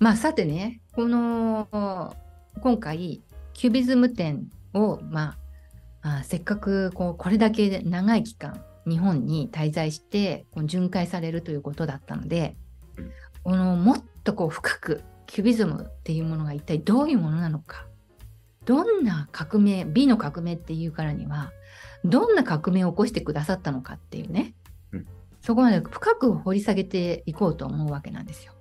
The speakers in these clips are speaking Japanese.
まあさてね、この今回、キュビズム展を、まあ、あせっかくこうこれだけ長い期間、日本に滞在してこう巡回されるということだったので、うんこのもっとこう深くキュビズムっていうものが一体どういうものなのか、どんな革命、美の革命っていうからには、どんな革命を起こしてくださったのかっていうね、うんそこまで深く掘り下げていこうと思うわけなんですよ。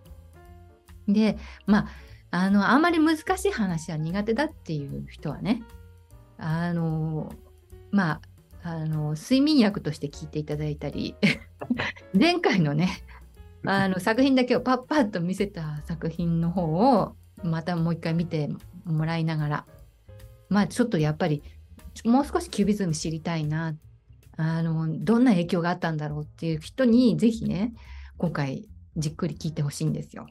で、まあ、あの、あんまり難しい話は苦手だっていう人はね、あの、まあ、あの、睡眠薬として聞いていただいたり、前回のね、あの作品だけをパッパッと見せた作品の方をまたもう一回見てもらいながら、まあちょっとやっぱりもう少しキュビズム知りたいな、あの、どんな影響があったんだろうっていう人にぜひね、今回じっくり聞いてほしいんですよ。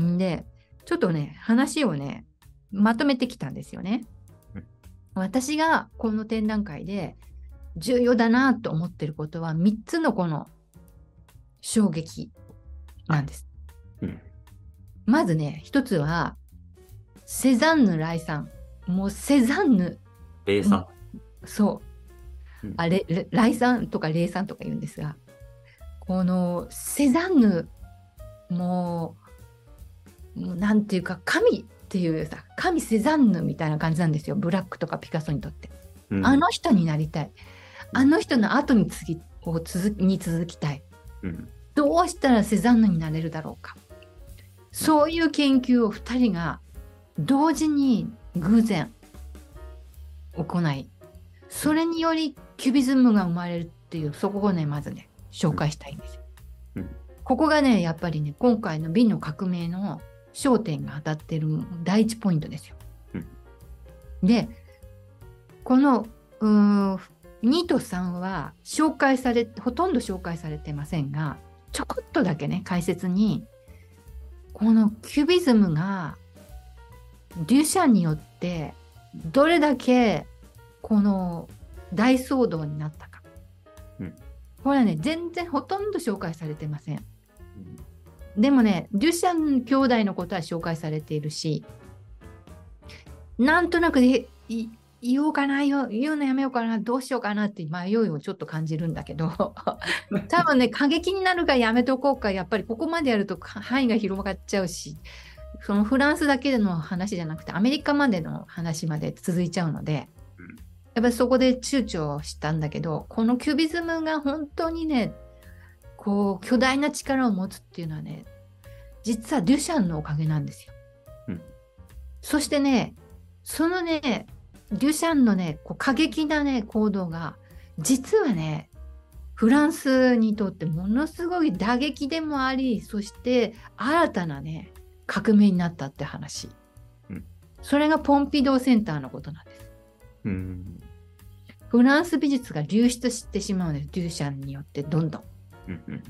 んで、ちょっとね、話をね、まとめてきたんですよねうん。私がこの展覧会で重要だなと思ってることは3つのこの衝撃なんです。うんまずね、一つは、セザンヌ来さん。もうセザンヌ、レイさん。そううん。あれ、れ来さんとかレイさんとか言うんですが、このセザンヌ、もう、もうなんていうか、神っていうさ、神セザンヌみたいな感じなんですよ。ブラックとかピカソにとって。うんあの人になりたい。あの人の後に次を続きに続きたい。うんどうしたらセザンヌになれるだろうか。そういう研究を2人が同時に偶然行い、それによりキュビズムが生まれるっていう、そこをね、まずね、紹介したいんですよ。うんここがね、やっぱりね、今回の美の革命の焦点が当たってる第一ポイントですよ。うん。で、このうーん2と3は紹介されほとんど紹介されてませんがちょこっとだけね解説にこのキュビズムがデュシャンによってどれだけこの大騒動になったか、うん。これはね全然ほとんど紹介されてませんでもねデュシャン兄弟のことは紹介されているしなんとなくでい言おうかな言おう言うのやめようかなどうしようかなって迷いをちょっと感じるんだけど 多分ね過激になるかやめとこうかやっぱりここまでやると範囲が広がっちゃうしそのフランスだけでの話じゃなくてアメリカまでの話まで続いちゃうのでうん。やっぱりそこで躊躇したんだけどこのキュビズムが本当にねこう巨大な力を持つっていうのはね実はデュシャンのおかげなんですよ。うん。そしてねそのねデュシャンのねこう過激なね行動が実はねフランスにとってものすごい打撃でもありそして新たなね革命になったって話、うん。それがポンピドーセンターのことなんです。うん。フランス美術が流出してしまうんですデュシャンによってどんどんうんうん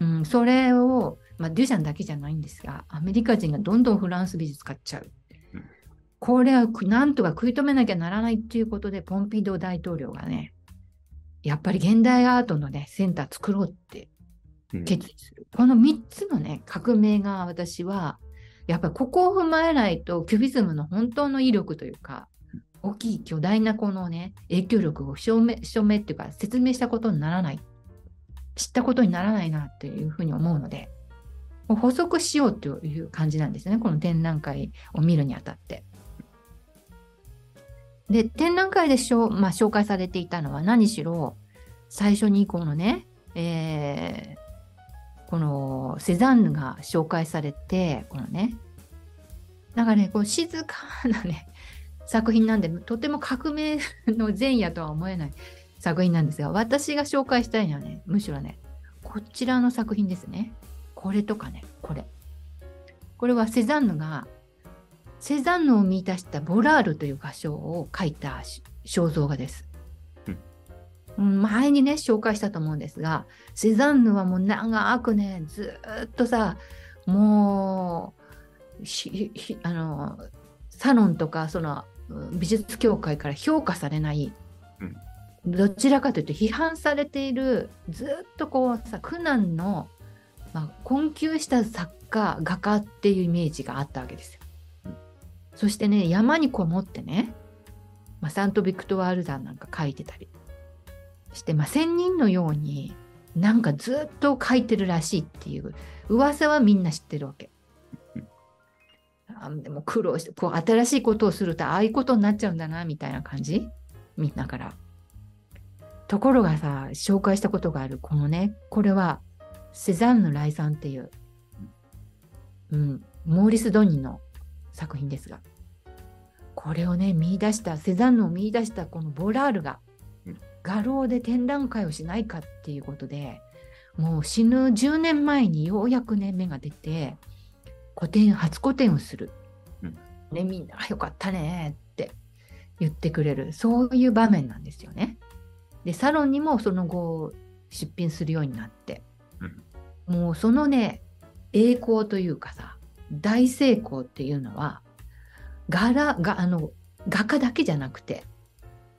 うん、それを、まあ、デュシャンだけじゃないんですが、アメリカ人がどんどんフランス美術買っちゃううん。これはくなんとか食い止めなきゃならないっていうことで、ポンピドー大統領がね、やっぱり現代アートのね、センター作ろうってうん決意する。この3つのね、革命が私は、やっぱりここを踏まえないと、キュビズムの本当の威力というか、大きい巨大なこのね、影響力を証明、証明っていうか、説明したことにならない。知ったことにならないなっていうふうに思うので、補足しようという感じなんですね、この展覧会を見るにあたって。で、展覧会でしょ、まあ、紹介されていたのは何しろ、最初にこのね、えーこのセザンヌが紹介されて、このね、なんかね、こう静かなね、作品なんで、とても革命の前夜とは思えない作品なんですが、私が紹介したいのはね、むしろね、こちらの作品ですね。これとかね、これ。これはセザンヌが、セザンヌを見出したボラールという画商を描いたし肖像画です。うん前にね、紹介したと思うんですが、セザンヌはもう長くね、ずーっとさ、もう、ひひあの、サロンとか、その、美術協会から評価されない、どちらかというと批判されているずっとこうさ苦難の、まあ、困窮した作家画家っていうイメージがあったわけですよ。そしてね山にこもってね、まあ、サント・ビクトワール山なんか描いてたりして、まあ、仙人のようになんかずっと描いてるらしいっていう噂はみんな知ってるわけ。あでも苦労してこう新しいことをするとああいうことになっちゃうんだなみたいな感じみんなから。ところがさ紹介したことがある。このねこれはセザンヌ来さんっていう、うん、モーリス・ドニーの作品ですがこれをね見出したセザンヌを見出したこのボラールがうん。画廊で展覧会をしないかっていうことでもう死ぬ10年前にようやくね芽が出て個展初個展をする、うん。ね、みんな「よかったね」って言ってくれるそういう場面なんですよね。でサロンにもその後出品するようになって、もうそのね栄光というかさ大成功っていうのは柄があの画家だけじゃなくて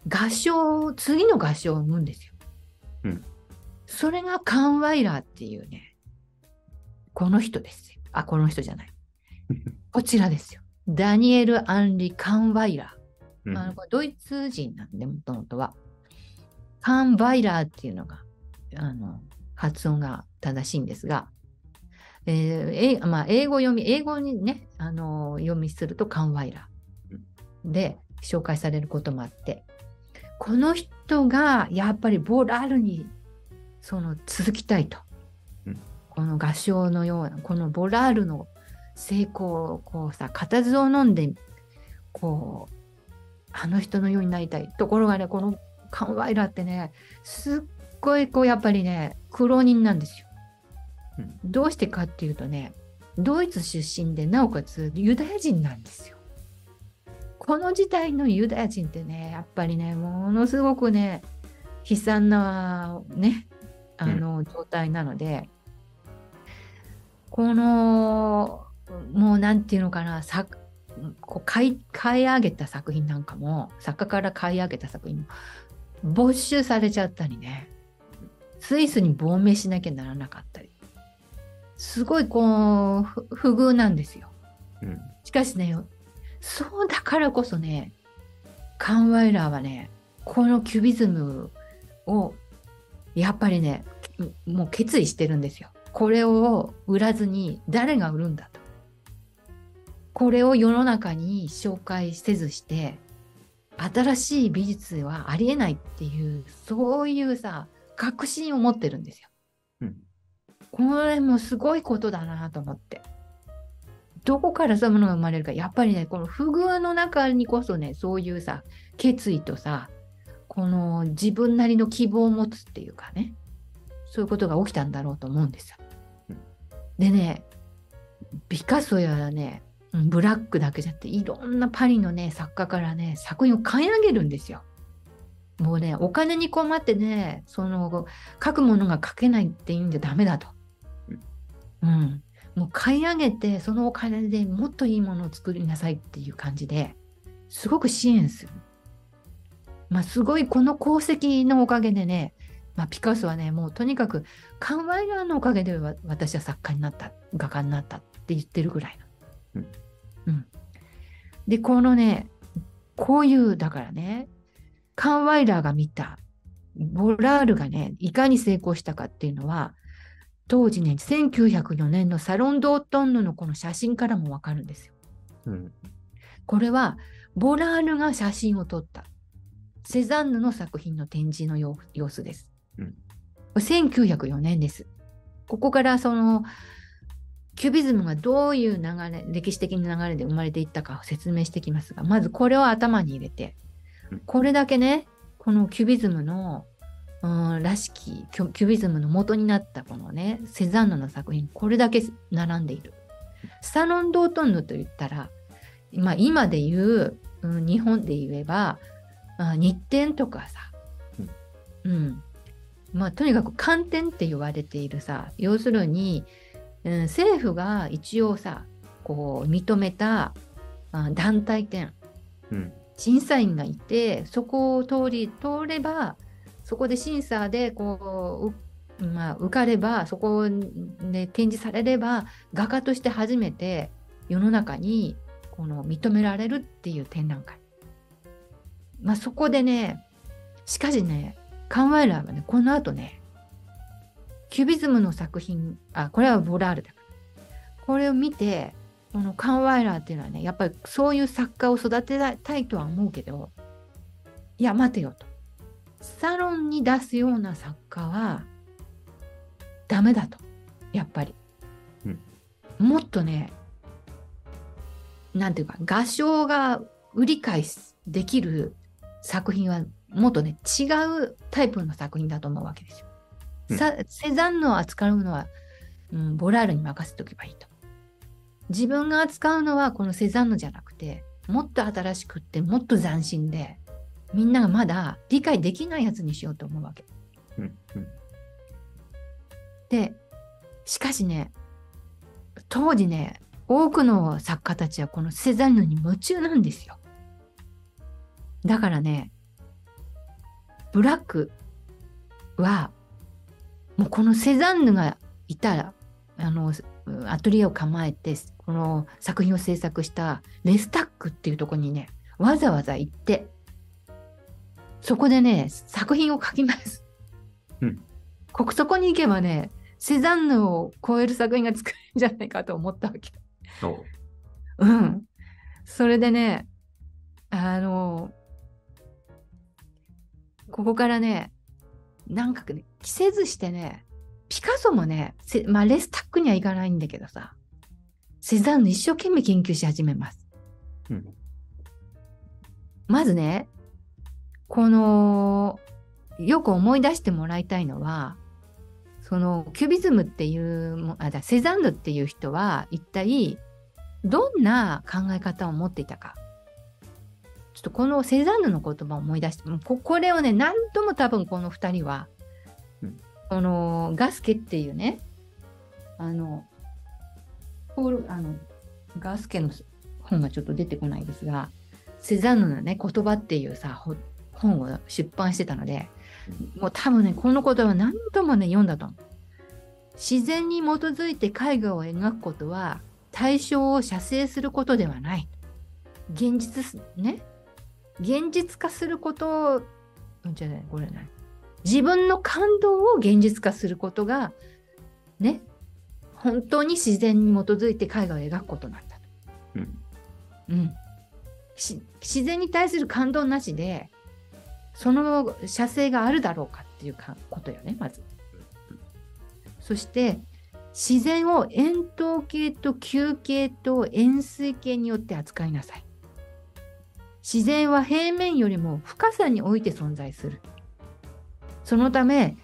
合唱次の合唱を生むんですよ。うんそれがカンワイラーっていうねこの人ですよ。あこの人じゃない。こちらですよ。ダニエル・アンリ・カンワイラー。うんあのこれドイツ人なんで、もともとは。カンバイラーっていうのがあの発音が正しいんですが、えーえまあ、英語読み、英語にね、あの読みするとカンワイラーで紹介されることもあって、この人がやっぱりボラールにその続きたいと。うんこの合唱のような、このボラールの成功をこうさ、固唾を飲んで、こう、あの人のようになりたい。ところがね、このカンワイラーってね、すっごいこうやっぱりね、苦労人なんですよ。うんどうしてかっていうとね、ドイツ出身でなおかつユダヤ人なんですよ。この時代のユダヤ人ってね、やっぱりね、ものすごくね、悲惨なね、あの状態なので、この、もうなんていうのかな、さこう買い買い上げた作品なんかも、作家から買い上げた作品も、没収されちゃったりね、スイスに亡命しなきゃならなかったり、すごいこう、ふ不遇なんですよ。うんしかしね、そうだからこそね、カンワイラーはね、このキュビズムを、やっぱりね、もう決意してるんですよ。これを売らずに誰が売るんだと。これを世の中に紹介せずして、新しい美術はありえないっていう、そういうさ、確信を持ってるんですよ。うんこれもすごいことだなと思って。どこからそういうものが生まれるか、やっぱりね、この不遇の中にこそね、そういうさ、決意とさ、この自分なりの希望を持つっていうかね、そういうことが起きたんだろうと思うんですようん。でね、ピカソやね、うんブラックだけじゃなくて、いろんなパリのね、作家からね、作品を買い上げるんですよ。もうね、お金に困ってね、その、書くものが書けないっていうんじゃダメだと。うん。もう買い上げて、そのお金でもっといいものを作りなさいっていう感じですごく支援する。まあ、すごいこの功績のおかげでね、まあ、ピカソはね、もうとにかくカンワイラーのおかげで私は作家になった、画家になったって言ってるぐらいな。うんうん。で、このね、こういう、だからね、カンワイラーが見た、ボラールがね、いかに成功したかっていうのは、当時ね、1904年のサロン・ドートンヌのこの写真からもわかるんですよ。うんこれは、ボラールが写真を撮った。セザンヌの作品の展示の様様子です。うんこれ1904年です。ここからその、キュビズムがどういう流れ、歴史的な流れで生まれていったかを説明してきますが、まずこれを頭に入れてうん、これだけね、このキュビズムの、うん、らしきキュビズムの元になったこのね、セザンヌの作品、これだけ並んでいる。サロン・ドートンヌと言ったら、まあ、今で言う、うん、日本で言えば、あ日展とかさ、うん、まあとにかく寒天って言われているさ要するに、うん、政府が一応さこう認めたあ団体展うん審査員がいてそこを通り通ればそこで審査でこうまあ、受かればそこで展示されれば画家として初めて世の中にこの認められるっていう展覧会。まあ、そこでねしかしねカンワイラーはねこの後ねキュビズムの作品あこれはボラールだ。からこれを見てこのカンワイラーっていうのはねやっぱりそういう作家を育てたいとは思うけどいや待てよと。サロンに出すような作家はダメだと。やっぱり、うん。もっとねなんていうか画商が売り買いできる作品はもっとね違うタイプの作品だと思うわけですよ。うんさセザンヌを扱うのは、うん、ボラールに任せておけばいいと。自分が扱うのはこのセザンヌじゃなくてもっと新しくってもっと斬新でみんながまだ理解できないやつにしようと思うわけ。うんうんでしかしね当時ね多くの作家たちはこのセザンヌに夢中なんですよ。だからねブラックはもうこのセザンヌがいたらあのアトリエを構えてこの作品を制作したレスタックっていうところにねわざわざ行ってそこでね作品を書きます。うんここそこに行けばねセザンヌを超える作品が作れるんじゃないかと思ったわけ。おううん。それでね、あの、ここからね、なんかね、着せずしてね、ピカソもね、せまあ、レスタックには行かないんだけどさ、セザンヌ一生懸命研究し始めます。うんまずね、この、よく思い出してもらいたいのは、そのキュビズムっていうもあだセザンヌっていう人は一体どんな考え方を持っていたかちょっとこのセザンヌの言葉を思い出してここれをね何度も多分この2人は、うんこのガスケっていうねあのポールあのガスケの本がちょっと出てこないですがセザンヌのね言葉っていうさ本を出版してたのでもう多分ねこの言葉何度もね読んだと思う。自然に基づいて絵画を描くことは対象を写生することではない。現実ね。現実化することじゃないこれない。自分の感動を現実化することがね本当に自然に基づいて絵画を描くことなんだと。うんうん、し自然に対する感動なしでその写生があるだろうかっていうかことよねまず。そして自然を円筒形と球形と円錐形によって扱いなさい。自然は平面よりも深さにおいて存在する。そのため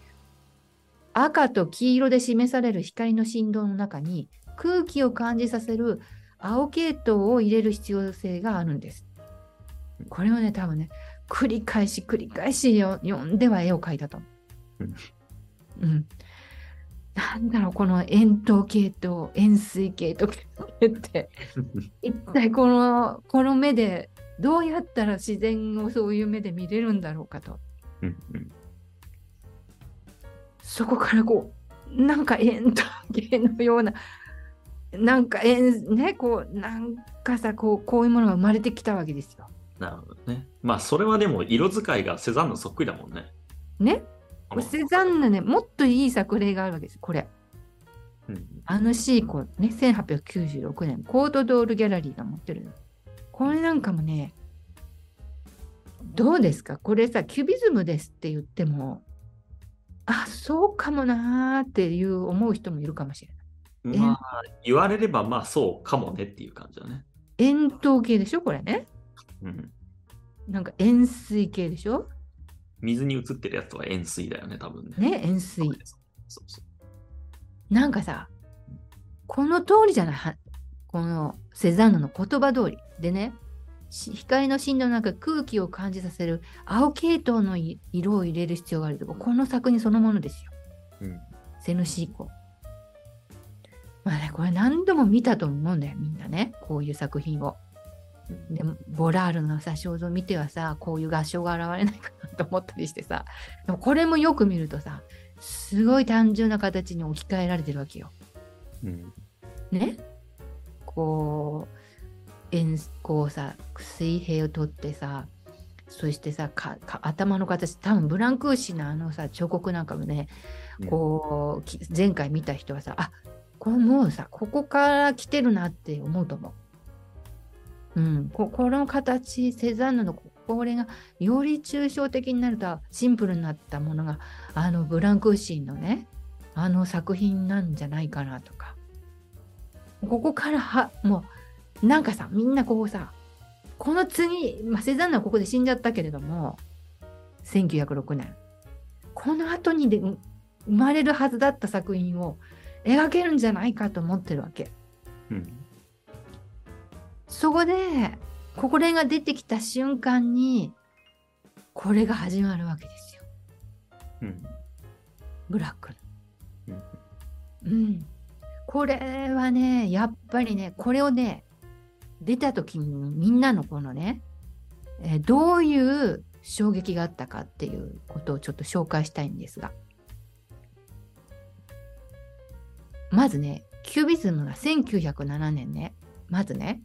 赤と黄色で示される光の振動の中に空気を感じさせる青系統を入れる必要性があるんです。これをね多分ね繰り返し繰り返しよ読んでは絵を描いたと思う。うん。なんだろうこの円筒形と円錐形とって 一体このこの目でどうやったら自然をそういう目で見れるんだろうかとそこからこうなんか円筒形のようななんか円ねこうなんかさこうこういうものが生まれてきたわけですよ。なるほどね。まあ、それはでも色使いがセザンヌそっくりだもんね。ね？セザンヌねもっといい作例があるわけですこれ。うんアヌシーコね1896年コートドールギャラリーが持ってるのこれなんかもねどうですか？これさキュビズムですって言ってもあそうかもなーっていう思う人もいるかもしれない。まあ、言われればまあそうかもねっていう感じだね。円筒形でしょこれね。うん。なんか円錐形でしょ水に映ってるやつは円錐だよね、多分ね。ね円錐。そうそなんかさこの通りじゃないはこのセザンヌの言葉通りでねし光の振動の中で空気を感じさせる青系統のい色を入れる必要があるとかこの作品そのものですよう。うん。セヌシーコまあねこれ何度も見たと思うんだよみんなねこういう作品をでもボラールのさ肖像見てはさこういう合唱が現れないかなと思ったりしてさでもこれもよく見るとさすごい単純な形に置き換えられてるわけよ。うん。ね？こう円こうさ水平を取ってさそしてさかか頭の形多分ブランクーシのあのさ彫刻なんかもねこうき前回見た人はさあこれもうさここから来てるなって思うと思う。うん、ここの形セザンヌのここれがより抽象的になるとシンプルになったものがあのブランクーシーのねあの作品なんじゃないかなとか。ここからはもうなんかさみんなこうさこの次、まあ、セザンヌはここで死んじゃったけれども1906年この後にで生まれるはずだった作品を描けるんじゃないかと思ってるわけ。うん。そこでこれが出てきた瞬間にこれが始まるわけですよ。うん。ブラックの。うんうん。これはね、やっぱりね、これをね、出た時にみんなのこのね、えどういう衝撃があったかっていうことをちょっと紹介したいんですが。まずね、キュービズムが1907年ね、まずね、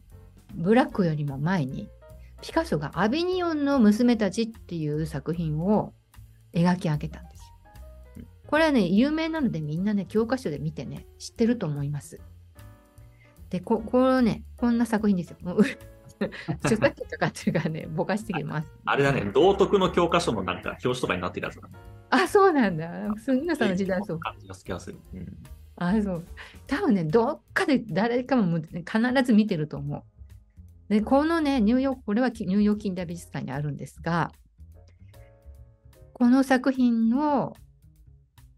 ブラックよりも前に、ピカソがアビニオンの娘たちっていう作品を描き上げたんですよ。これはね、有名なのでみんなね、教科書で見てね、知ってると思います。で、ここのね、こんな作品ですよ。もう著作権かかってるからね、ぼかしてきます。あれだね、道徳の教科書のなんか表紙とかになってるやつだね。あ、そうなんだ。皆さんの時代はそう。感じが好きがする。うん。あ、そう。多分ね、どっかで誰かも必ず見てると思う。で、このね、ニューヨーク、これはニューヨーク近代美術館にあるんですが、この作品を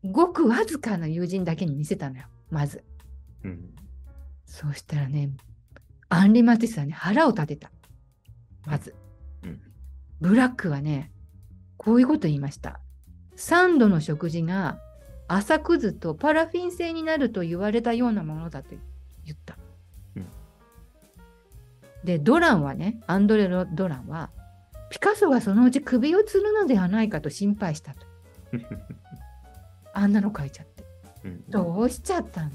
ごくわずかな友人だけに見せたのよ、まず。うん。そうしたらね、アンリ・マティスはね、腹を立てた。まず。うんブラックはね、こういうこと言いました。3度の食事が朝くずとパラフィン製になると言われたようなものだと言った。うんで、ドランはね、アンドレ・ロドランは、ピカソがそのうち首を吊るのではないかと心配したと。あんなの描いちゃって。うんどうしちゃったの？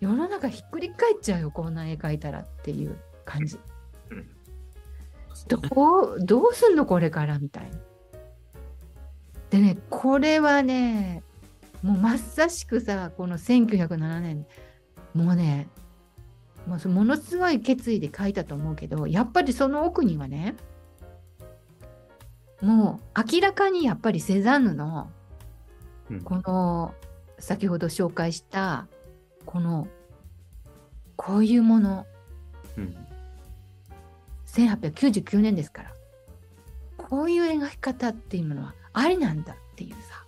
世の中ひっくり返っちゃうよ、こんな絵描いたらっていう感じ。うんどう、どうすんのこれからみたいな。でね、これはね、もうまさしくさ、この1907年、もうね、もうものすごい決意で書いたと思うけど、やっぱりその奥にはね、もう明らかにやっぱりセザンヌのうんこの先ほど紹介したこのこういうもの。うん。1899年ですから。こういう描き方っていうものはありなんだっていうさ。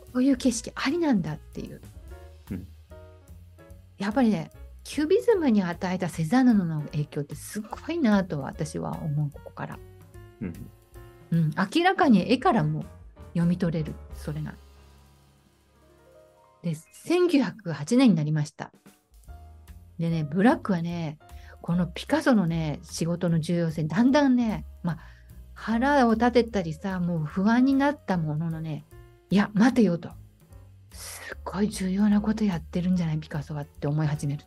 こういう景色ありなんだっていう、うん。やっぱりねキュビズムに与えたセザンヌの影響ってすごいなと私は思うここから、うん。うん、明らかに絵からも読み取れるそれがで1908年になりました。でねブラックはねこのピカソのね仕事の重要性だんだんねまあ腹を立てたりさもう不安になったもののねいや待てよと。すっごい重要なことやってるんじゃないピカソはって思い始める、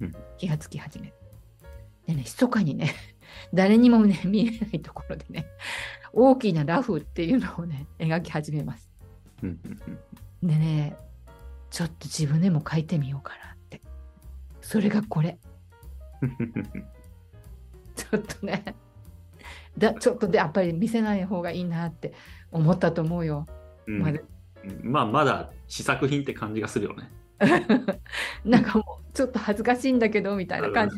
うん。気がつき始める。でね密かにね 誰にもね見えないところでね大きなラフっていうのをね描き始めます。でねちょっと自分でも描いてみようかなって。それがこれ。ちょっとね。だちょっとでやっぱり見せない方がいいなって思ったと思うよ。うん。まだ。まあまだ試作品って感じがするよね。なんかもうちょっと恥ずかしいんだけどみたいな感じ。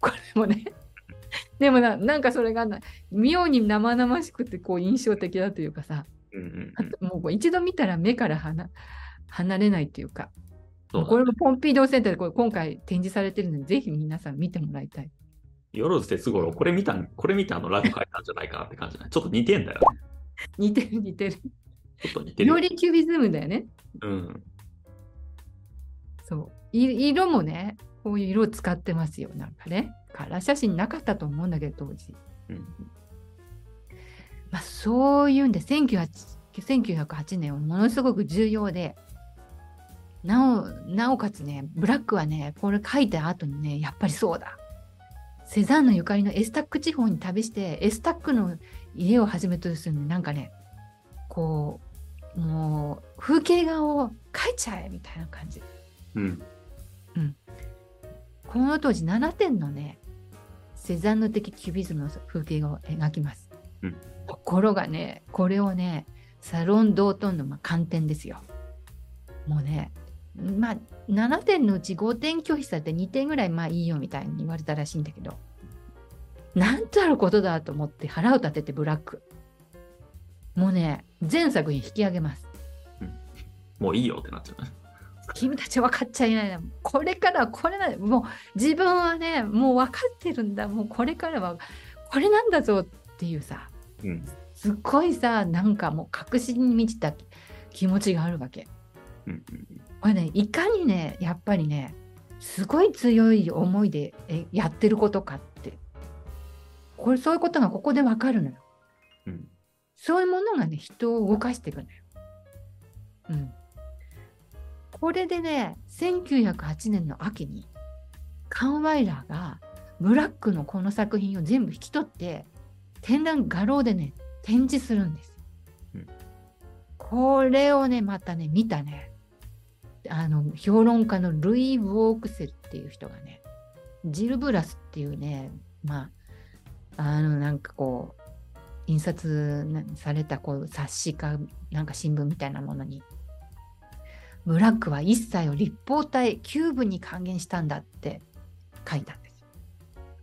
これもね。でもななんかそれがな妙に生々しくてこう印象的だというかさ。うんうんあともう一度見たら目から離離れないっていうかそうだこれもポンピードーセンターでこれ今回展示されてるのでぜひ皆さん見てもらいたい。よろず哲五郎、これ見た、これ見てあのラフ書いたんじゃないかなって感じだね。ちょっと似てんだよね。似てる似てる。ちょっと似てるよ。よりキュビズムだよね。うん。そう。い色もね、こういう色を使ってますよ。なんかね。カラー写真なかったと思うんだけど、当時。うん。まあ、そういうんで、1908 1908年はものすごく重要で、なお、なおかつね、ブラックはね、これ書いた後にね、やっぱりそうだ。セザンヌゆかりのエスタック地方に旅して、エスタックの家をはじめとするなんかね、こう、もう風景画を描いちゃえみたいな感じ。うん。うん。この当時7点のね、セザンヌ的キュビズムの風景画を描きます。うん、ところがね、これをね、サロン・ドートンのまあ観点ですよ。もうね、まあ、7点のうち5点拒否されて2点ぐらいまあいいよみたいに言われたらしいんだけど、なんたることだと思って腹を立ててブラック。もうね、全作品引き上げます。うん、もういいよってなっちゃう。君たち分かっちゃいないな。これからはこれなもう自分はね、もう分かってるんだ。もうこれからはこれなんだぞっていうさ、うん、すっごいさ、なんかもう確信に満ちた気持ちがあるわけ。うん、これね、いかにね、やっぱりね、すごい強い思いでやってることかって。これそういうことがここでわかるのよ。うん、そういうものがね、人を動かしていくのよ。うん。これでね、1908年の秋に、カンワイラーがブラックのこの作品を全部引き取って、展覧画廊でね、展示するんです。うん、これをね、またね、見たね、あの評論家のルイ・ウォークセルっていう人がね、ジル・ブラスっていうね、まあ、あのなんかこう、印刷されたこう冊子かなんか新聞みたいなものに、ブラックは一切を立方体、キューブに還元したんだって書いたんです。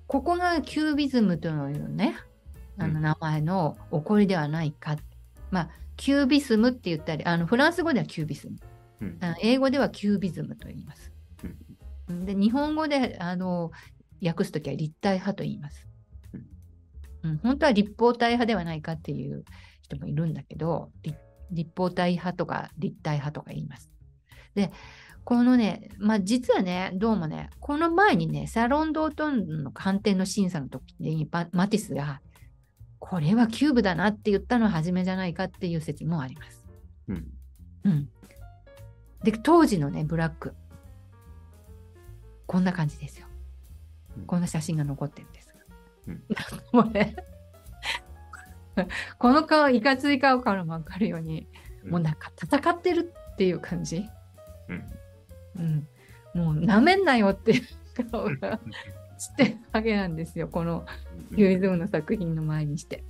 ここがキュービズムというね、あの名前の起こりではないか。うん、まあ、キュービスムって言ったり、あのフランス語ではキュービスム。うん、英語ではキュービズムと言います。うん、で日本語であの訳すときは立体派と言います。うん、本当は立方体派ではないかっていう人もいるんだけど、立方体派とか立体派とか言います。で、このね、まあ実はね、どうもね、この前にね、サロン・ドートンの鑑定の審査の時にマティスが、これはキューブだなって言ったのは初めじゃないかっていう説もあります。うん。うん。で、当時のね、ブラック、こんな感じですよ。こんな写真が残ってるんですうん、もうねこの顔、いかつい顔からも分かるように、うん、もうなんか戦ってるっていう感じ。うん。うん、もうなめんなよっていう顔が してるわけなんですよ。このユイズムの作品の前にして。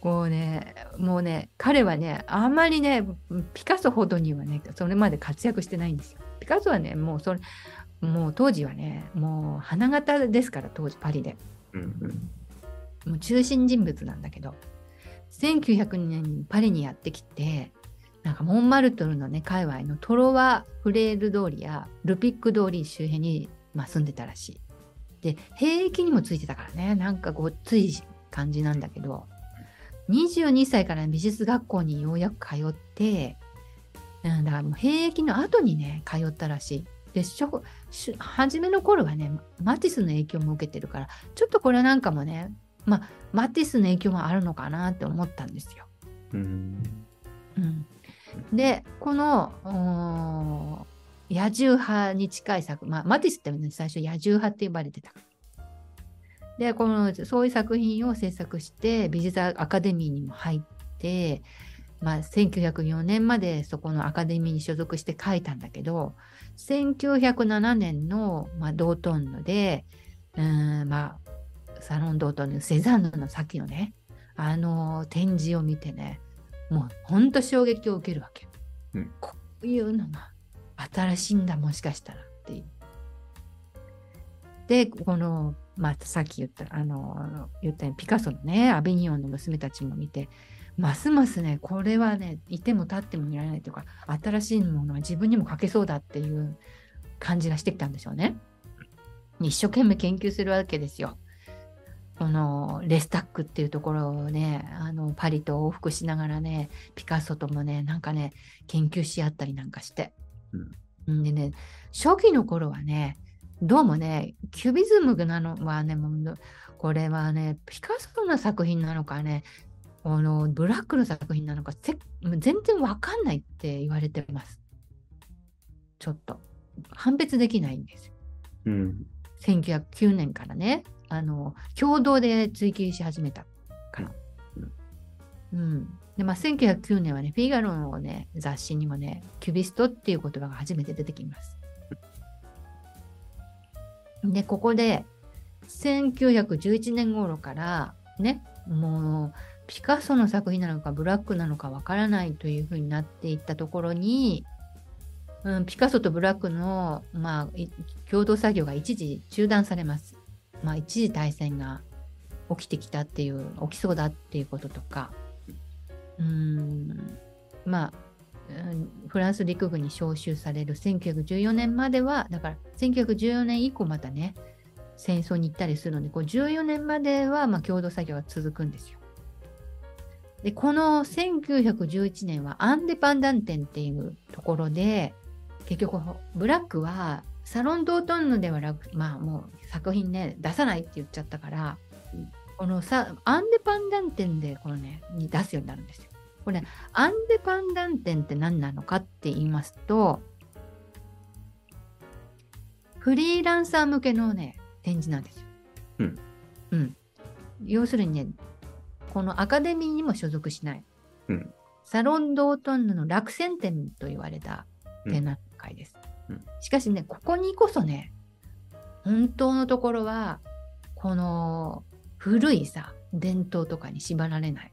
こうね、もうね、彼はね、あんまりね、ピカソほどにはね、それまで活躍してないんですよ。ピカソはね、もうそれ、もう当時はね、もう花形ですから、当時パリで。うんうん、もう中心人物なんだけど、1900年にパリにやってきて、なんかモンマルトルのね、界隈のトロワ・フレール通りやルピック通り周辺に、まあ、住んでたらしい。で、兵役にもついてたからね、なんかごっつい感じなんだけど、22歳から美術学校にようやく通って、だからもう兵役の後にね、通ったらしい。で、初めの頃はね、マティスの影響も受けてるから、ちょっとこれなんかもね、まあ、マティスの影響もあるのかなって思ったんですよ。うん、うん、で、この野獣派に近い作、まあ、マティスって、ね、最初野獣派って呼ばれてた。で、この、そういう作品を制作して、美術アカデミーにも入って、まあ、1904年までそこのアカデミーに所属して書いたんだけど、1907年の、まあ、ドートンヌで、うんまあ、サロン・ドートンヌ、セザンヌのさっきのね、あの展示を見てね、もう本当衝撃を受けるわけ。うん、こういうのが新しいんだ、もしかしたらっていう。で、この、まあ、さっき言った、あの、言ったようにピカソのね、アベニオンの娘たちも見て、ますますね、これはね、いても立ってもいられないというか、新しいものは自分にも書けそうだっていう感じがしてきたんでしょうね。一生懸命研究するわけですよ。このレスタックっていうところをね、あのパリと往復しながらね、ピカソともね、なんかね、研究し合ったりなんかして。うん、でね、初期の頃はね、どうもね、キュビズムなのはね、これはね、ピカソの作品なのかね、あのブラックの作品なのかせ全然わかんないって言われてます。ちょっと判別できないんですよ。うん。1909年からね、あの共同で追求し始めたから。うん。で、まあ、1909年はね、フィガロのね、雑誌にもね、キュビストっていう言葉が初めて出てきます。で、ここで、1911年頃から、ね、もう、ピカソの作品なのか、ブラックなのかわからないというふうになっていったところに、うん、ピカソとブラックの、まあ、共同作業が一時中断されます。まあ、一時大戦が起きてきたっていう、起きそうだっていうこととか、うん、まあ、フランス陸軍に召集される1914年までは、だから1914年以降またね、戦争に行ったりするので、こう14年まではまあ共同作業が続くんですよ。で、この1911年はアンデパンダンテンっていうところで、結局、ブラックはサロン・ドートンヌでは楽、まあもう作品ね、出さないって言っちゃったから、うんこのさ、アンデパンダンテンでこのね、に出すようになるんですよ。これ、アンデパンダンテンって何なのかって言いますと、フリーランサー向けのね、展示なんですよ。うん。うん。要するにね、このアカデミーにも所属しない。うんサロン・ドートンヌの落選展と言われた展覧会です。うんしかしね、ここにこそね、本当のところは、この古いさ、伝統とかに縛られない。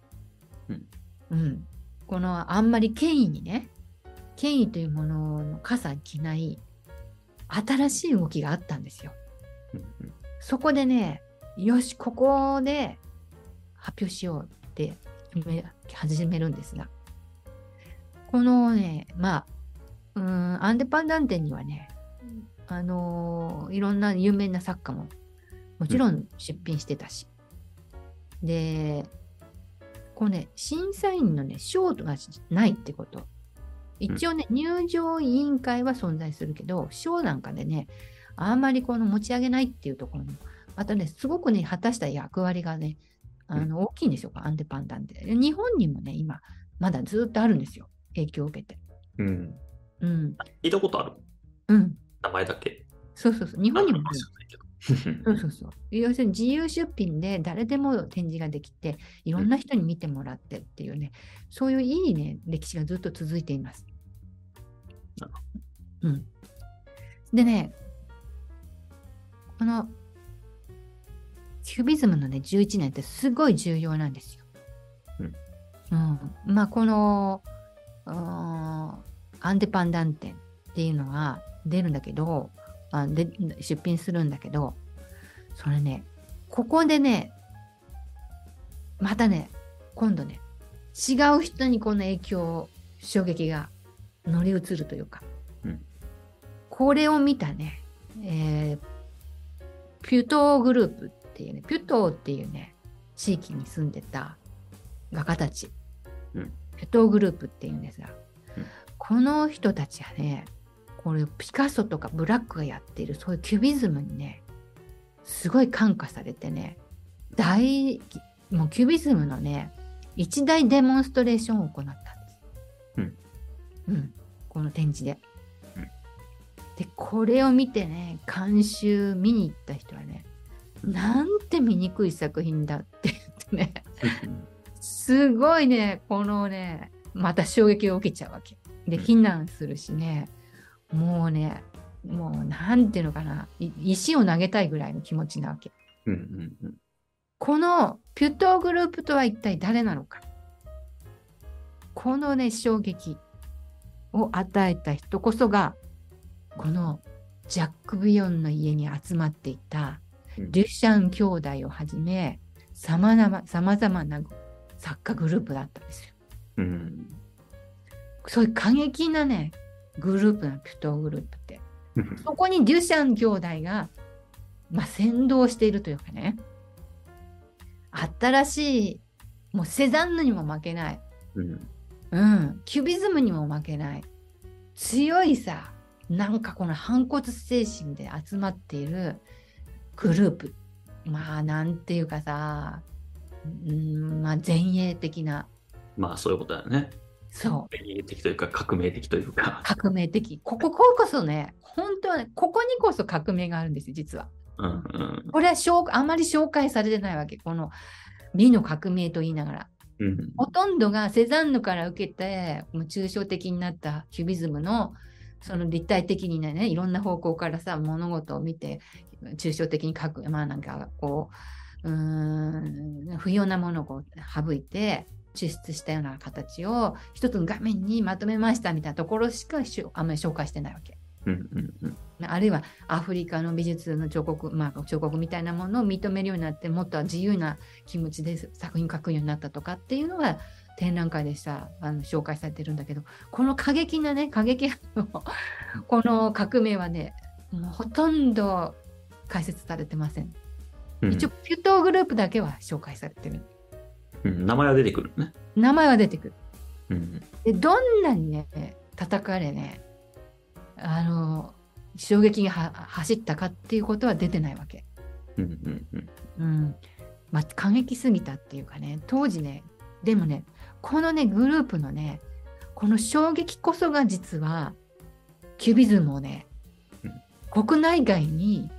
うん。うん。このあんまり権威にね、権威というものの傘着ない新しい動きがあったんですよ。そこでね、よし、ここで発表しようって決め始めるんですが、このね、まあ、うん、アンデパンダンテにはね、あのーいろんな有名な作家ももちろん出品してたし、で、こうね、審査員のね、賞がないってこと。一応ね、入場委員会は存在するけど、賞なんかでね、あんまりこの持ち上げないっていうところも、またね、すごくね、果たした役割がね、あの大きいんですよ、アンデパンダンって。日本にもね、今、まだずっとあるんですよ、影響を受けて。うん。うん、聞いたことある？うん、名前だけ。そうそうそう、日本にもあるそうそうそう。要するに自由出品で誰でも展示ができて、いろんな人に見てもらってっていうね、そういういいね、歴史がずっと続いています。うん。でね、このキュビズムのね、11年ってすごい重要なんですよ。うん。うん。まあ、この、アンデパンダンテンっていうのが出るんだけど、あで出品するんだけど、それね、ここでね、またね、今度ね、違う人にこの影響、衝撃が乗り移るというか、うん。これを見たね、えーピュトーグループっていうね、ピュトーっていうね、地域に住んでた画家たち、うん。ピュトーグループっていうんですが、うん。この人たちはね、これピカソとかブラックがやっているそういうキュビズムにね、すごい感化されてね、大、もうキュビズムのね、一大デモンストレーションを行ったんです。うん。うん。この展示で。うんで、これを見てね、監修見に行った人はね、なんて醜い作品だって言ってね、すごいね、このね、また衝撃を受けちゃうわけ。で、うん非難するしね、もうね、もうなんていうのかな、い石を投げたいぐらいの気持ちなわけ。うんうんうんこのピュトーグループとは一体誰なのか。このね、衝撃を与えた人こそが、このジャック・ビヨンの家に集まっていたうんデュシャン兄弟をはじめ、さまざまな作家グループだったんですよ。うんそういう過激なね、グループなピュトーグループって。うん。そこにデュシャン兄弟が、まあ、先導しているというかね、新しい、もうセザンヌにも負けない、うん。うん、キュビズムにも負けない、強いさ、なんかこの反骨精神で集まっているグループ。まあ、なんていうかさ、うんまあ、前衛的な、まあそういうことだよね。そう、的というか革命的というか。革命的。ここここそね、本当はね、ここにこそ革命があるんですよ、実は。うんうんこれは紹あまり紹介されてないわけ。この美の革命と言いながら。うんほとんどがセザンヌから受けて、もう抽象的になったキュビズムの、その立体的にね、いろんな方向からさ、物事を見て、抽象的に書く、まあなんかこう、うーん、不要なものを省いて、抽出したような形を一つの画面にまとめましたみたいなところしかあんまり紹介してないわけ。うんうんうんあるいはアフリカの美術の彫刻、まあ、彫刻みたいなものを認めるようになってもっと自由な気持ちで作品描くようになったとかっていうのが展覧会でさあの紹介されてるんだけどこの過激なね過激なこの革命はねもうほとんど解説されてません。うん一応ピュートーグループだけは紹介されてる。うん名前は出てくるね。名前は出てくる。うんでどんなにね叩かれねあの衝撃がは走ったかっていうことは出てないわけ。うんうんうんうん。まあ過激すぎたっていうかね当時ねでもねこのねグループのねこの衝撃こそが実はキュビズムをね、国内外に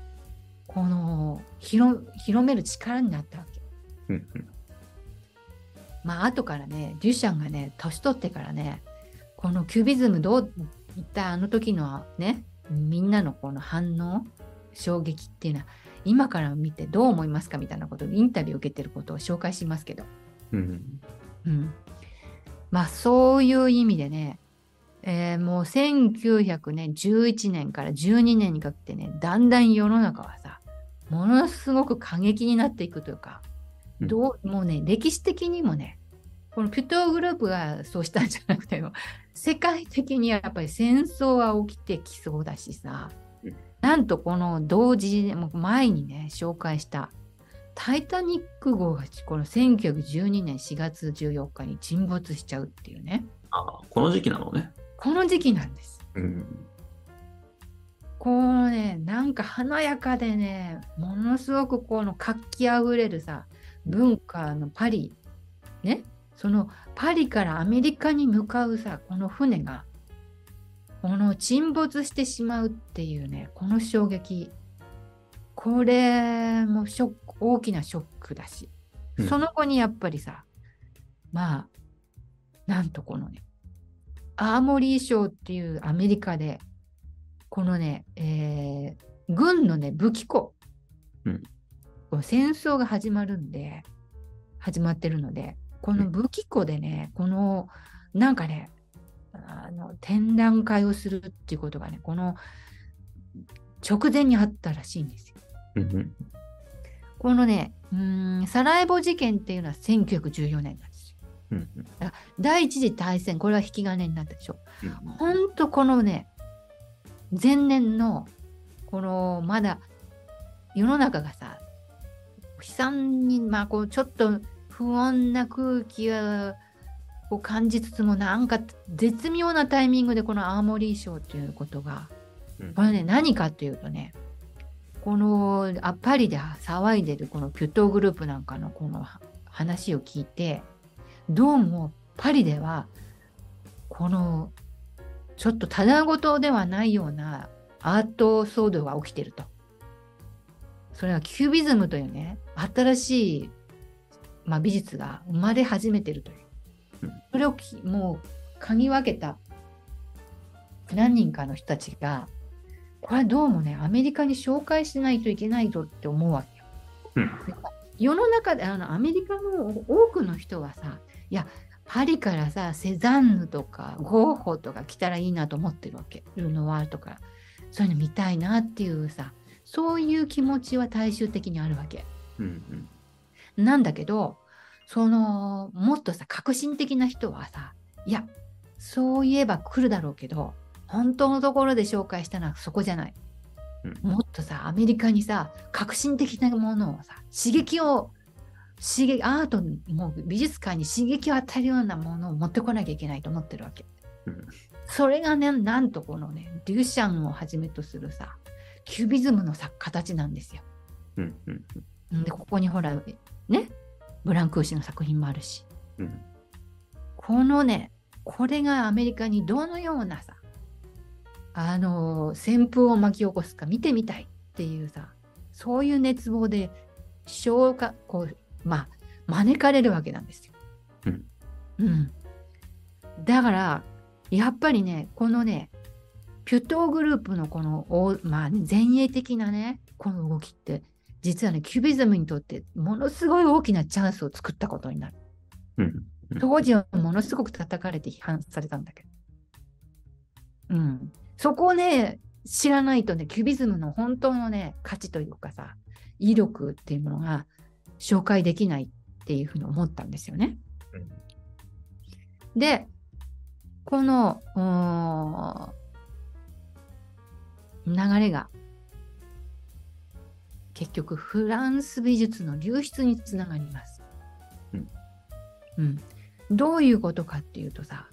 この広広める力になったわけ。うんうんまあ後からねデュシャンがね年取ってからねこのキュビズムどういったあの時のねみんなのこの反応衝撃っていうのは今から見てどう思いますかみたいなことでインタビューを受けてることを紹介しますけど、うん。うん、まあそういう意味でね、えーもう1911年から12年にかけてねだんだん世の中はさものすごく過激になっていくというか、うんどうもうね歴史的にもねこのピュトーグループがそうしたんじゃなくても世界的にやっぱり戦争は起きてきそうだしさ、うんなんとこの同時もう前にね紹介したタイタニック号がこの1912年4月14日に沈没しちゃうっていうねああ、この時期なのね。この時期なんです。うんこうねなんか華やかでねものすごくこの活気あふれるさ文化のパリね？そのパリからアメリカに向かうさこの船がこの沈没してしまうっていうねこの衝撃。これもショック大きなショックだし、うん。その後にやっぱりさまあなんとこのねアーモリー賞っていうアメリカでこのね、えー軍のね武器庫、うん戦争が始まるんで始まってるのでこの武器庫でねこのなんかねあの展覧会をするっていうことがねこの直前にあったらしいんですよ。うんうんこのねうーんサラエボ事件っていうのは1914年なんですよ。うんうん第一次大戦これは引き金になったでしょ。うんほんとこのね前年のこのまだ世の中がさ悲惨にまあこうちょっと不穏な空気を感じつつもなんか絶妙なタイミングでこのアーモリー賞っていうことがうんこれね何かっていうとねこのあパリで騒いでるこのピュットーグループなんかのこの話を聞いてどうもパリではこのちょっとただごとではないようなアート騒動が起きてると。それはキュービズムというね新しい、まあ、美術が生まれ始めてるといううん。それをきもう嗅ぎ分けた何人かの人たちがこれはどうもねアメリカに紹介しないといけないぞって思うわけよ。うん世の中であのアメリカの多くの人はさいやパリからさセザンヌとかゴッホとか来たらいいなと思ってるわけルノワールとかそういうの見たいなっていうさそういう気持ちは大衆的にあるわけ。うんうん。なんだけどそのもっとさ革新的な人はさいやそういえば来るだろうけど本当のところで紹介したのはそこじゃない。うん。もっとさアメリカにさ革新的なものをさ刺激を刺激アートにもう美術館に刺激を与えるようなものを持ってこなきゃいけないと思ってるわけ。うん。それがねなんとこのねデュシャンをはじめとするさキュビズムのさ形なんですよ。うんうんでここにほらねブランクーシの作品もあるし、うん。このね、これがアメリカにどのようなさ、あの、旋風を巻き起こすか見てみたいっていうさ、そういう熱望で、消化、こう、まあ、招かれるわけなんですよ。うん。うん。だから、やっぱりね、このね、ピュトーグループのこの、おまあね、前衛的なね、この動きって、実はね、キュビズムにとってものすごい大きなチャンスを作ったことになる。うん。当時はものすごく叩かれて批判されたんだけど。うん。そこをね、知らないとね、キュビズムの本当のね、価値というかさ、威力っていうものが紹介できないっていうふうに思ったんですよね。で、この流れが結局フランス美術の流出につながります。うんうん、どういうことかっていうとさ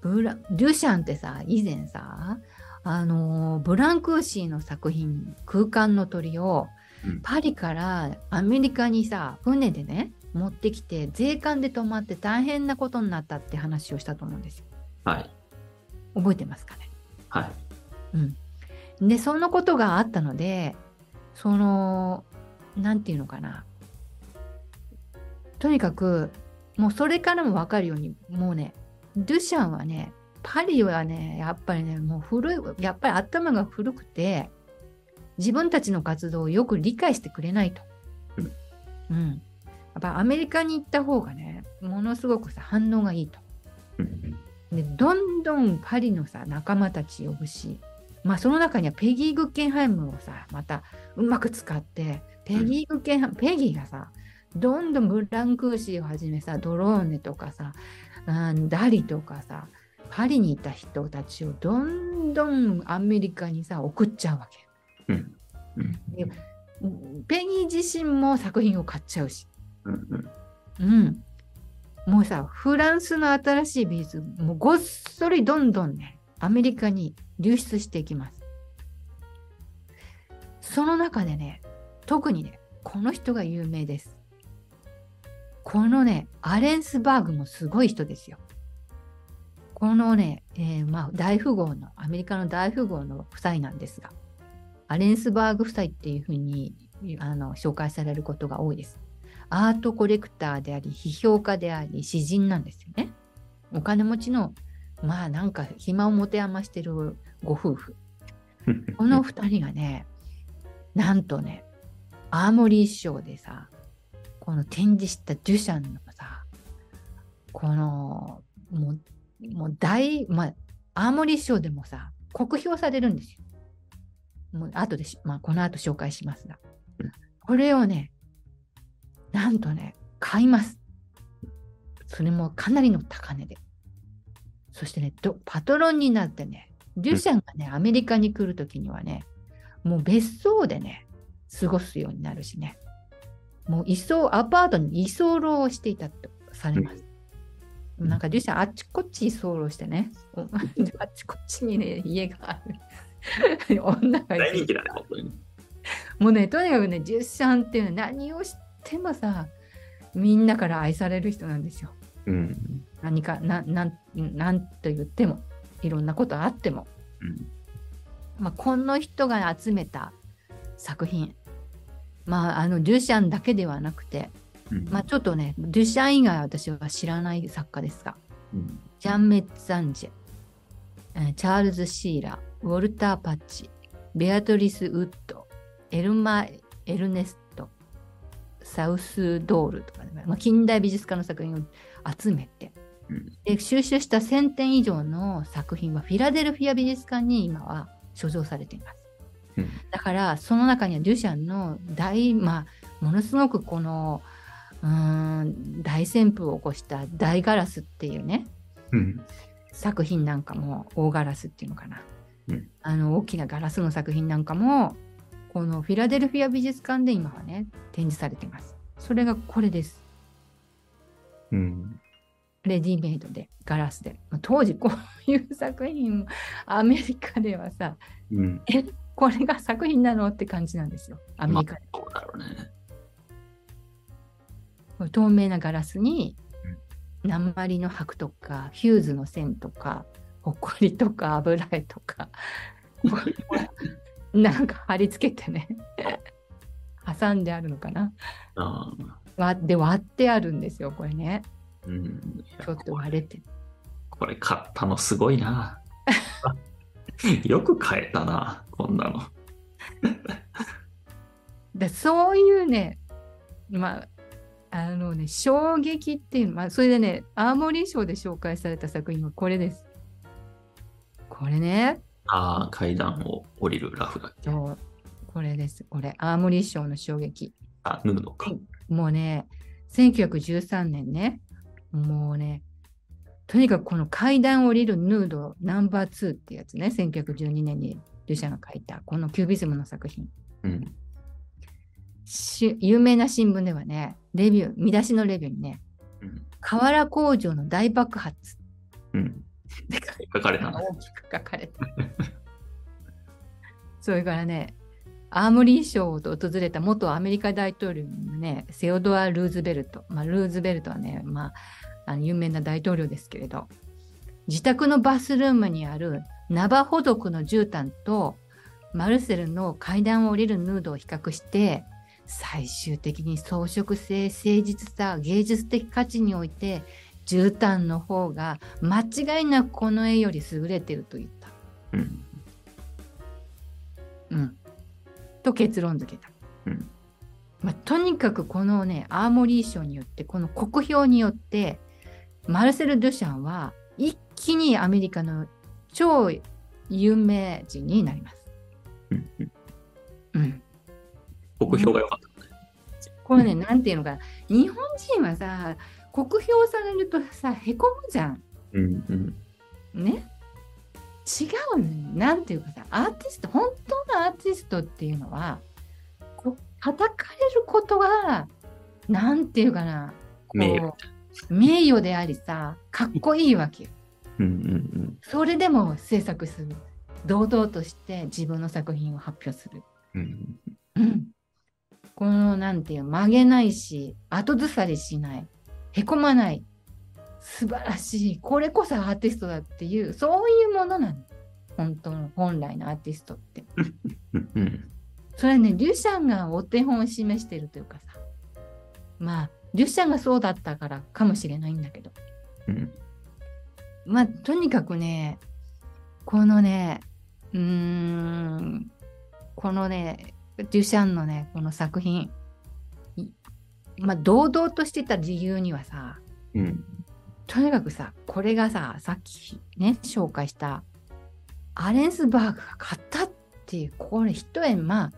ブラデュシャンってさ以前さあのブランクーシーの作品「空間の鳥」をうんパリからアメリカにさ船でね持ってきて税関で泊まって大変なことになったって話をしたと思うんですよ。はい。覚えてますかね？はい。うん、でそのことがあったのでそのなんていうのかなとにかくもうそれからも分かるようにもうねドゥシャンはねパリはねやっぱりねもう古いやっぱり頭が古くて自分たちの活動をよく理解してくれないと。うんうん、やっぱアメリカに行った方がねものすごくさ反応がいいと。うん。でどんどんパリのさ仲間たち呼ぶし、まあ、その中にはペギー・グッケンハイムをさまたうまく使ってペギー・グッケンハイム、ペギーがさどんどんブランクーシーをはじめさドローネとかさうんダリとかさパリにいた人たちをどんどんアメリカにさ送っちゃうわけ。うん。うん。ペギー自身も作品を買っちゃうし。うん。うん。うん。もうさ、フランスの新しい美術、もうごっそりどんどんね、アメリカに流出していきます。その中でね、特にね、この人が有名です。このね、アレンスバーグもすごい人ですよ。このね、えーまあ、大富豪の、アメリカの大富豪の夫妻なんですが、アレンスバーグ夫妻っていうふうにあの紹介されることが多いです。アートコレクターであり、批評家であり、詩人なんですよね。お金持ちの、まあなんか暇を持て余してるご夫婦。この二人がね、なんとね、アーモリー賞でさ、この展示したデュシャンのさ、この、もう、もう大、まあ、アーモリー賞でもさ、酷評されるんですよ。もう後でし、まあ、この後紹介しますがうん。これをね、なんとね、買います。それもかなりの高値で。そしてね、どパトロンになってね、デュシャンがね、アメリカに来るときにはね、もう別荘でね、過ごすようになるしね、もう居候、アパートに居候をしていたとされます。なんかデュシャンあっちこっち居候してね、お あっちこっちにね、家がある。女が大人気だね、本当に。もうね、とにかくね、デュシャンっていうのは何をしてもさ、みんなから愛される人なんですよ。うん。何か、ななんなんと言っても、いろんなことあっても。うん。まあ、この人が集めた作品、まあ、あのデュシャンだけではなくて、うん。まあ、ちょっとね、デュシャン以外は私は知らない作家ですが、うん。ジャン・メッツァンジェ、えーチャールズ・シーラ、ウォルター・パッチ、ベアトリス・ウッド、エルマ・エルネスト、サウス・ドールとか、ね、まあ、近代美術家の作品を集めて、うんで収集した1000点以上の作品はフィラデルフィア美術館に今は所蔵されています。うんだからその中にはデュシャンの大、まあ、ものすごくこのうーん大旋風を起こした大ガラスっていうねうん。作品なんかも大ガラスっていうのかな、うんあの大きなガラスの作品なんかもこのフィラデルフィア美術館で今はね展示されています。それがこれです。うん。レディメイドでガラスで。まあ当時こういう作品もアメリカではさうん。えこれが作品なのって感じなんですよアメリカで。そうだろうね。透明なガラスに鉛の箔とかフューズの線とかほこりとか油絵とか なんか貼り付けてね 挟んであるのかなで割ってあるんですよこれねーうん。ちょっと割れてこれ買ったのすごいな。よく買えたな、こんなの。でそういうねまああのね衝撃っていうまあそれでねアーモリー賞で紹介された作品はこれですこれねああ、階段を降りるラフだっけ。そうこれですこれアーモリー賞の衝撃あ、ヌードか。もうね1913年ねもうねとにかくこの階段を降りるヌードナンバー2ってやつね1912年にデュシャが書いたこのキュービズムの作品うん。し有名な新聞ではねレビュー見出しのレビューにねうん。瓦工場の大爆発うん。書かれたな。大きく書かれた。それからね、アームリー賞を訪れた元アメリカ大統領のね、セオドア・ルーズベルト。まあ、ルーズベルトはね、まあ、あの有名な大統領ですけれど、自宅のバスルームにあるナバホ族の絨毯とマルセルの階段を降りるヌードを比較して、最終的に装飾性、誠実さ、芸術的価値において、絨毯の方が間違いなくこの絵より優れていると言った。うん。うん。と結論付けた。うんまあ、とにかくこのね、アーモリー賞によって、この国評によって、マルセル・ドゥシャンは一気にアメリカの超有名人になります。うんうんうん。国評が良かった。これね、なんていうのかな、日本人はさ、国評されるとさ、へこむじゃん。うんうん。ね？違うなんていうかさアーティスト本当のアーティストっていうのはこう叩かれることがなんていうかな名誉名誉でありさかっこいいわけよ。うんうんそれでも制作する。堂々として自分の作品を発表する、うん。うん、このなんていう曲げないし後ずさりしない。へこまない素晴らしい。これこそアーティストだっていうそういうものなの本当の本来のアーティストって。それはねデュシャンがお手本を示しているというかさ。まあデュシャンがそうだったからかもしれないんだけど。うん。まあとにかくねこのねうーんこのねデュシャンのねこの作品いまあ堂々としてた理由にはさうん。とにかくさこれがささっきね紹介したアレンスバーグが買ったっていうこれ一重まあ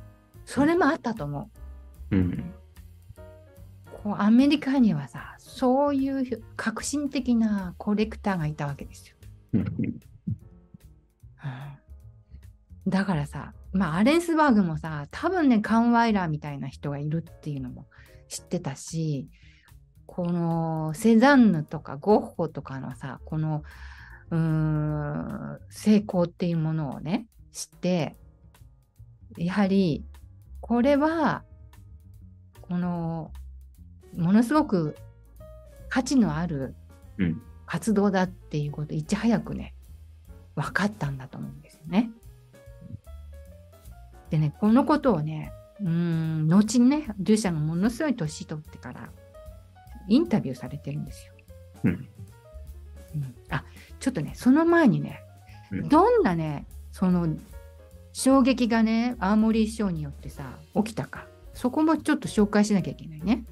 それもあったと思う。うん。こうアメリカにはさそういう革新的なコレクターがいたわけですよ。だからさまあアレンスバーグもさ多分ねカンワイラーみたいな人がいるっていうのも知ってたしこのセザンヌとかゴッホとかのさこのうーん成功っていうものをね知ってやはりこれはこのものすごく価値のあるうん活動だっていうこといち早くね分かったんだと思うんですよね。でねこのことをねうーん後にねデュシャンがものすごい年取ってからインタビューされてるんですよ。うん。うん。あちょっとねその前にねうん。どんなねその衝撃がねアーモリー賞によってさ起きたか。そこもちょっと紹介しなきゃいけないね。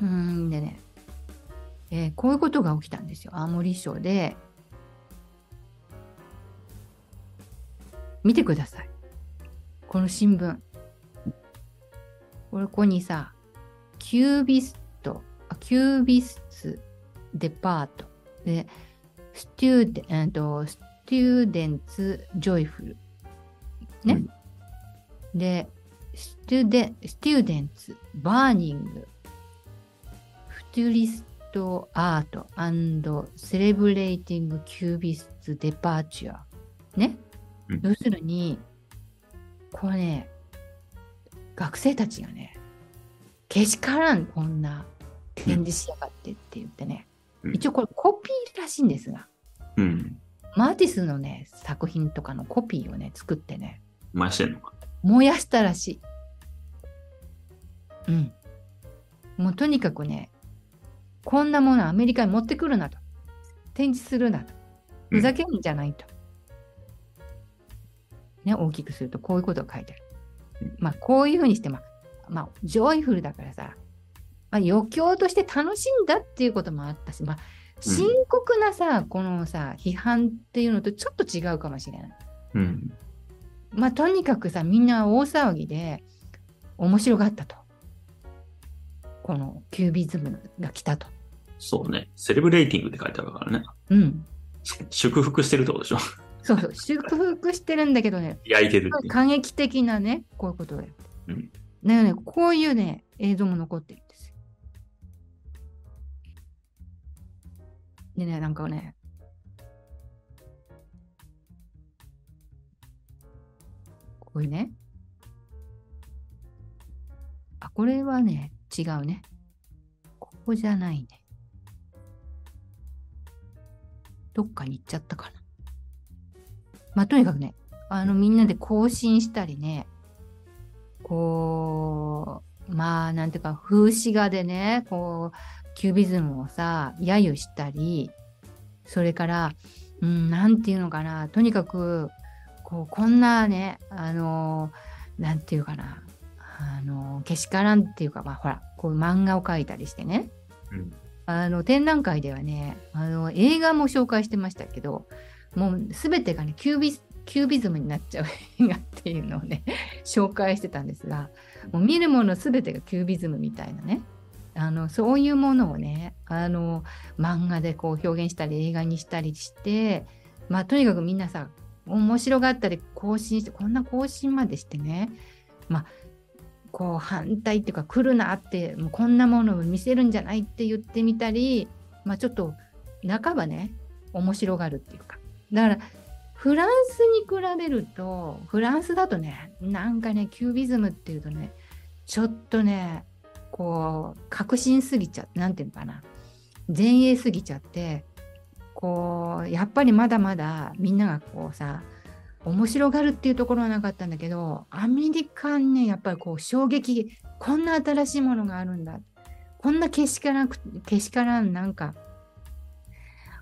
うん。ん。でね、えーこういうことが起きたんですよ。アーモリー賞で。見てください。この新聞。これここにさ Cubist あ Cubists depart で student、えーと students joyful。ね。で、 student、students burning futurist art celebrating Cubists' departure。ね。うん要するに、これね、学生たちがね、けしからん、こんな展示しやがってって言ってね。うん一応これコピーらしいんですが、うん。マティスのね、作品とかのコピーをね、作ってね、燃やしてんのか。燃やしたらしい。うん。もうとにかくね、こんなものアメリカに持ってくるなと。展示するなと。うんふざけんじゃないと。ね、大きくするとこういうことが書いてあるうん。まあ、こういうふうにして、まあ、まあ、ジョイフルだからさ、まあ、余興として楽しんだっていうこともあったし、まあ、うん深刻なさ、このさ、批判っていうのとちょっと違うかもしれない。うん。まあ、とにかくさ、みんな大騒ぎで面白がったと。このキュービズムが来たと。そうね。セレブレーティングって書いてあるからね。うん。祝福してるってことでしょ。そうそう、祝福してるんだけどね、焼いてるっていう。過激的なね、こういうことをやって。ね、こういうね、映像も残ってるんです。でね、なんかね、こういうね、あ、これはね、違うね。ここじゃないね。どっかに行っちゃったかな。まあ、とにかくね、あの、みんなで行進したりね、こう、まあ、なんていうか、風刺画でね、こう、キュービズムをさ、揶揄したり、それから、うん、なんていうのかな、とにかく、こう、こんなね、あの、なんていうかな、あの、けしからんっていうか、まあ、ほら、こう、漫画を描いたりしてね、うん。あの展覧会ではねあの映画も紹介してましたけどもう全てがねキュービキュービズムになっちゃう映画っていうのをね 紹介してたんですがもう見るもの全てがキュービズムみたいなね。あのそういうものをねあの漫画でこう表現したり映画にしたりしてまあとにかくみんなさ面白がったり更新してこんな更新までしてねまあこう反対っていうか来るなってもうこんなものを見せるんじゃないって言ってみたりまあちょっと半ばね面白がるっていうか。だからフランスに比べるとフランスだとねなんかねキュービズムっていうとねちょっとねこう革新すぎちゃってなんていうのかな前衛すぎちゃってこうやっぱりまだまだみんながこうさ面白がるっていうところはなかったんだけどアメリカにねやっぱりこう衝撃こんな新しいものがあるんだ。こんなけしからんけしからんなんか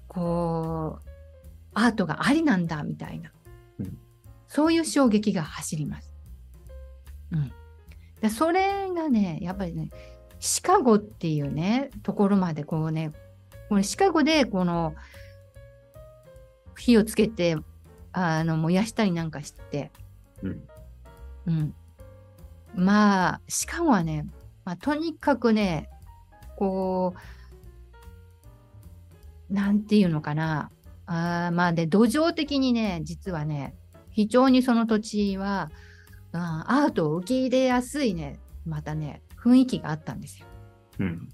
こうアートがありなんだみたいな、うん。そういう衝撃が走ります。うん、でそれがねやっぱりねシカゴっていうねところまでこうねこれシカゴでこの火をつけてあの燃やしたりなんかして、うん。うん、まあシカゴはね、まあ、とにかくねこうなんていうのかなあーまあで土壌的にね実はね非常にその土地はあーアートを受け入れやすいねまたね雰囲気があったんですよ。うん。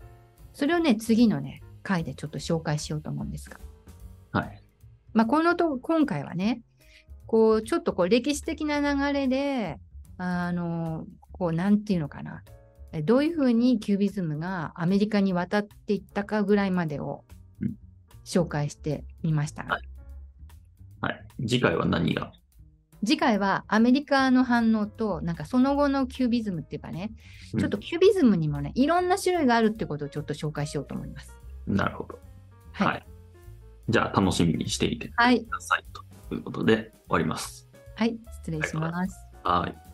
それをね次のね回でちょっと紹介しようと思うんですが。はい。まあ、このと今回はねこうちょっとこう歴史的な流れであのこうなんていうのかなえどういうふうにキュービズムがアメリカに渡っていったかぐらいまでをうん紹介してみましたが、はいはい。次回は何が？次回はアメリカの反応となんかその後のキュービズムっていうかね、うんちょっとキュービズムにもねいろんな種類があるってことをちょっと紹介しようと思います。なるほど。はい、はい。じゃあ、楽しみにしていてくはい、ださい。ということで、終わります。はい、失礼します。はい。